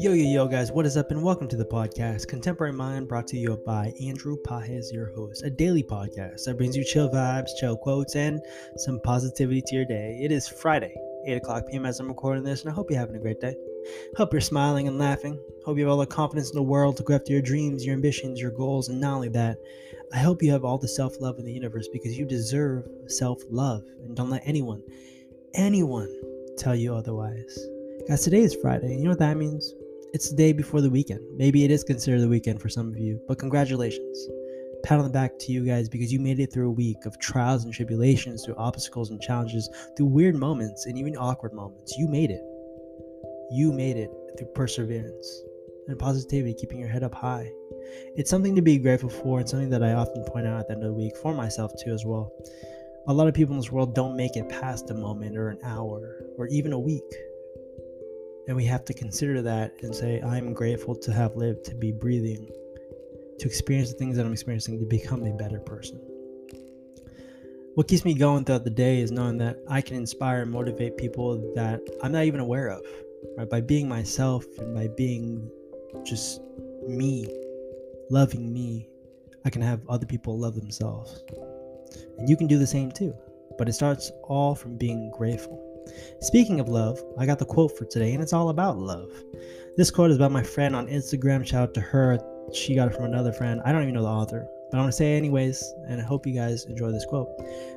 Yo, yo, yo, guys, what is up, and welcome to the podcast Contemporary Mind, brought to you by Andrew Pajes, your host, a daily podcast that brings you chill vibes, chill quotes, and some positivity to your day. It is Friday, 8 o'clock p.m. as I'm recording this, and I hope you're having a great day. Hope you're smiling and laughing. Hope you have all the confidence in the world to go after your dreams, your ambitions, your goals, and not only that, I hope you have all the self love in the universe because you deserve self love, and don't let anyone, anyone tell you otherwise. Guys, today is Friday, and you know what that means? It's the day before the weekend. Maybe it is considered the weekend for some of you, but congratulations. Pat on the back to you guys because you made it through a week of trials and tribulations, through obstacles and challenges, through weird moments and even awkward moments. You made it. You made it through perseverance and positivity, keeping your head up high. It's something to be grateful for and something that I often point out at the end of the week for myself too as well. A lot of people in this world don't make it past a moment or an hour or even a week and we have to consider that and say, I'm grateful to have lived, to be breathing, to experience the things that I'm experiencing, to become a better person. What keeps me going throughout the day is knowing that I can inspire and motivate people that I'm not even aware of. Right? By being myself and by being just me, loving me, I can have other people love themselves. And you can do the same too. But it starts all from being grateful. Speaking of love, I got the quote for today, and it's all about love. This quote is about my friend on Instagram. Shout out to her. She got it from another friend. I don't even know the author, but I'm going to say anyways, and I hope you guys enjoy this quote.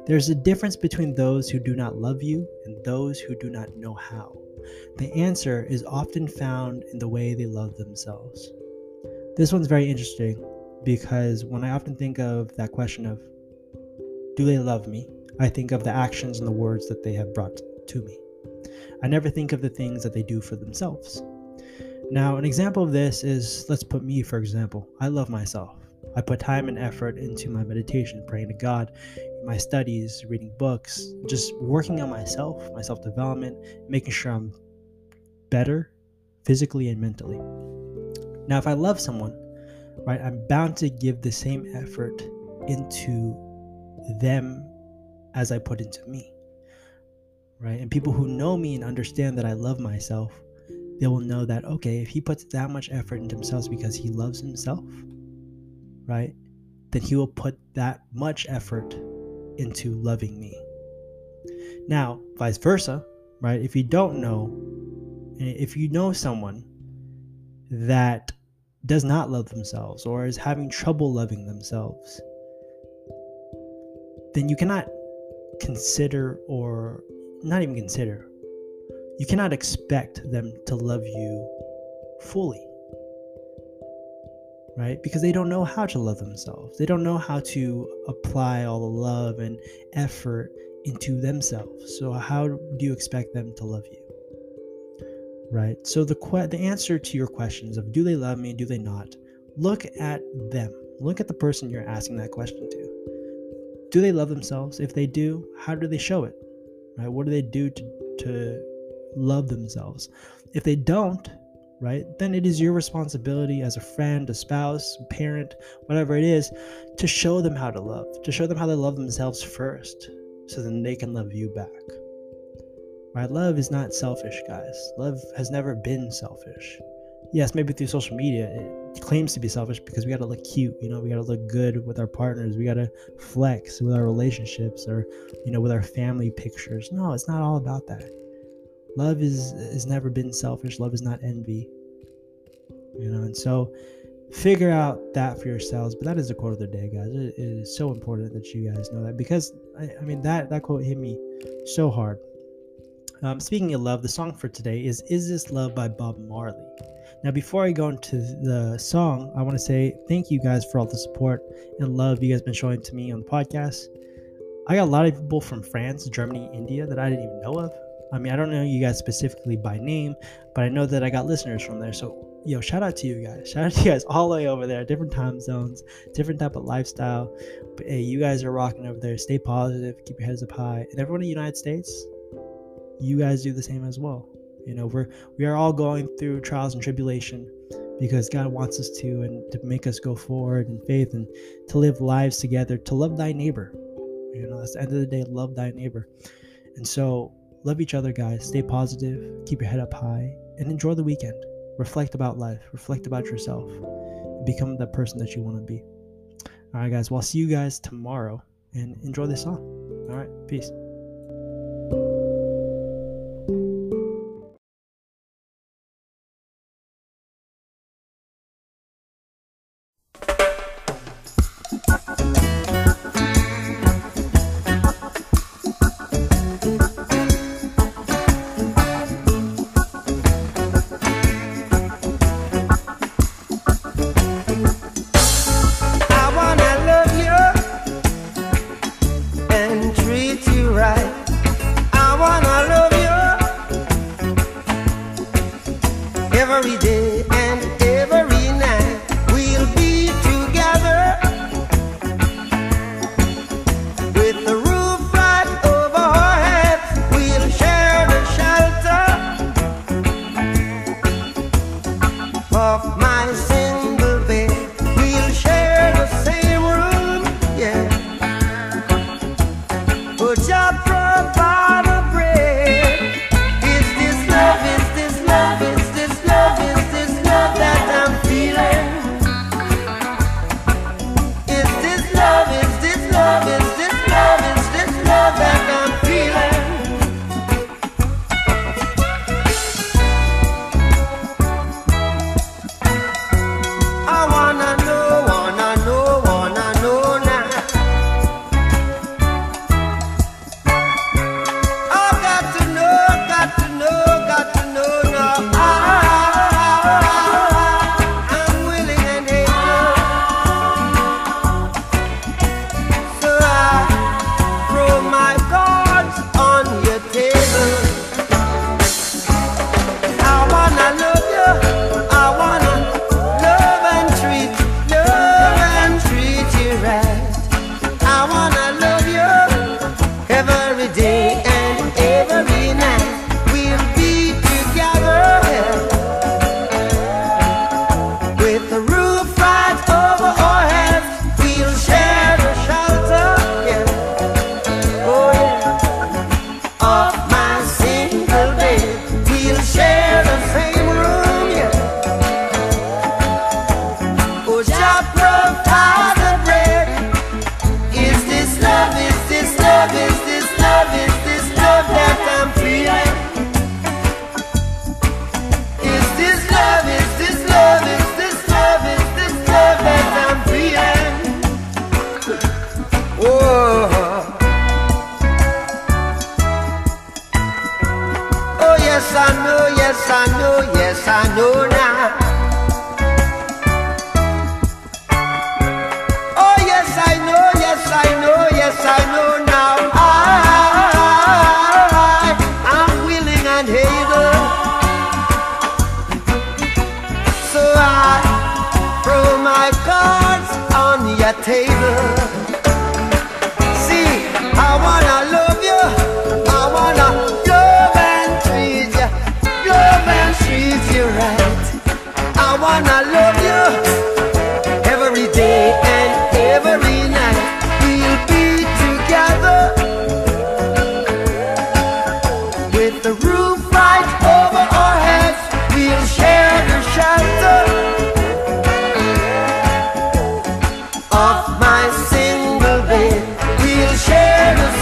There's a difference between those who do not love you and those who do not know how. The answer is often found in the way they love themselves. This one's very interesting because when I often think of that question of, do they love me? I think of the actions and the words that they have brought to me. I never think of the things that they do for themselves. Now, an example of this is let's put me, for example. I love myself. I put time and effort into my meditation, praying to God, my studies, reading books, just working on myself, my self development, making sure I'm better physically and mentally. Now, if I love someone, right, I'm bound to give the same effort into them as I put into me right? And people who know me and understand that I love myself, they will know that, okay, if he puts that much effort into himself because he loves himself, right? Then he will put that much effort into loving me. Now, vice versa, right? If you don't know, if you know someone that does not love themselves or is having trouble loving themselves, then you cannot consider or not even consider. You cannot expect them to love you fully. Right? Because they don't know how to love themselves. They don't know how to apply all the love and effort into themselves. So how do you expect them to love you? Right? So the que- the answer to your questions of do they love me, do they not? Look at them. Look at the person you're asking that question to. Do they love themselves? If they do, how do they show it? Right? What do they do to, to love themselves? If they don't, right, then it is your responsibility as a friend, a spouse, parent, whatever it is, to show them how to love, to show them how to love themselves first, so then they can love you back. Right? Love is not selfish, guys. Love has never been selfish. Yes, maybe through social media, it, claims to be selfish because we got to look cute you know? We got to look good with our partners. We got to flex with our relationships or you know with our family pictures. No it's not all about that. Love is has never been selfish. Love is not envy you know? And so figure out that for yourselves. But that is the quote of the day guys. It, it is so important that you guys know that because I, I mean that that quote hit me so hard. Um, speaking of love the song for today is is this love by bob marley now, before I go into the song, I want to say thank you guys for all the support and love you guys been showing to me on the podcast. I got a lot of people from France, Germany, India that I didn't even know of. I mean, I don't know you guys specifically by name, but I know that I got listeners from there. So, yo, shout out to you guys. Shout out to you guys all the way over there, different time zones, different type of lifestyle. But hey, you guys are rocking over there. Stay positive, keep your heads up high. And everyone in the United States, you guys do the same as well. You know, we're we are all going through trials and tribulation because God wants us to and to make us go forward in faith and to live lives together, to love thy neighbor. You know, that's the end of the day, love thy neighbor. And so love each other, guys. Stay positive, keep your head up high, and enjoy the weekend. Reflect about life, reflect about yourself, become the person that you want to be. All right, guys. Well, I'll see you guys tomorrow and enjoy this song. All right, peace. every day and every night we'll be together. With the roof right over our heads we'll share the shelter of my sin day five cards on your table. Vegas.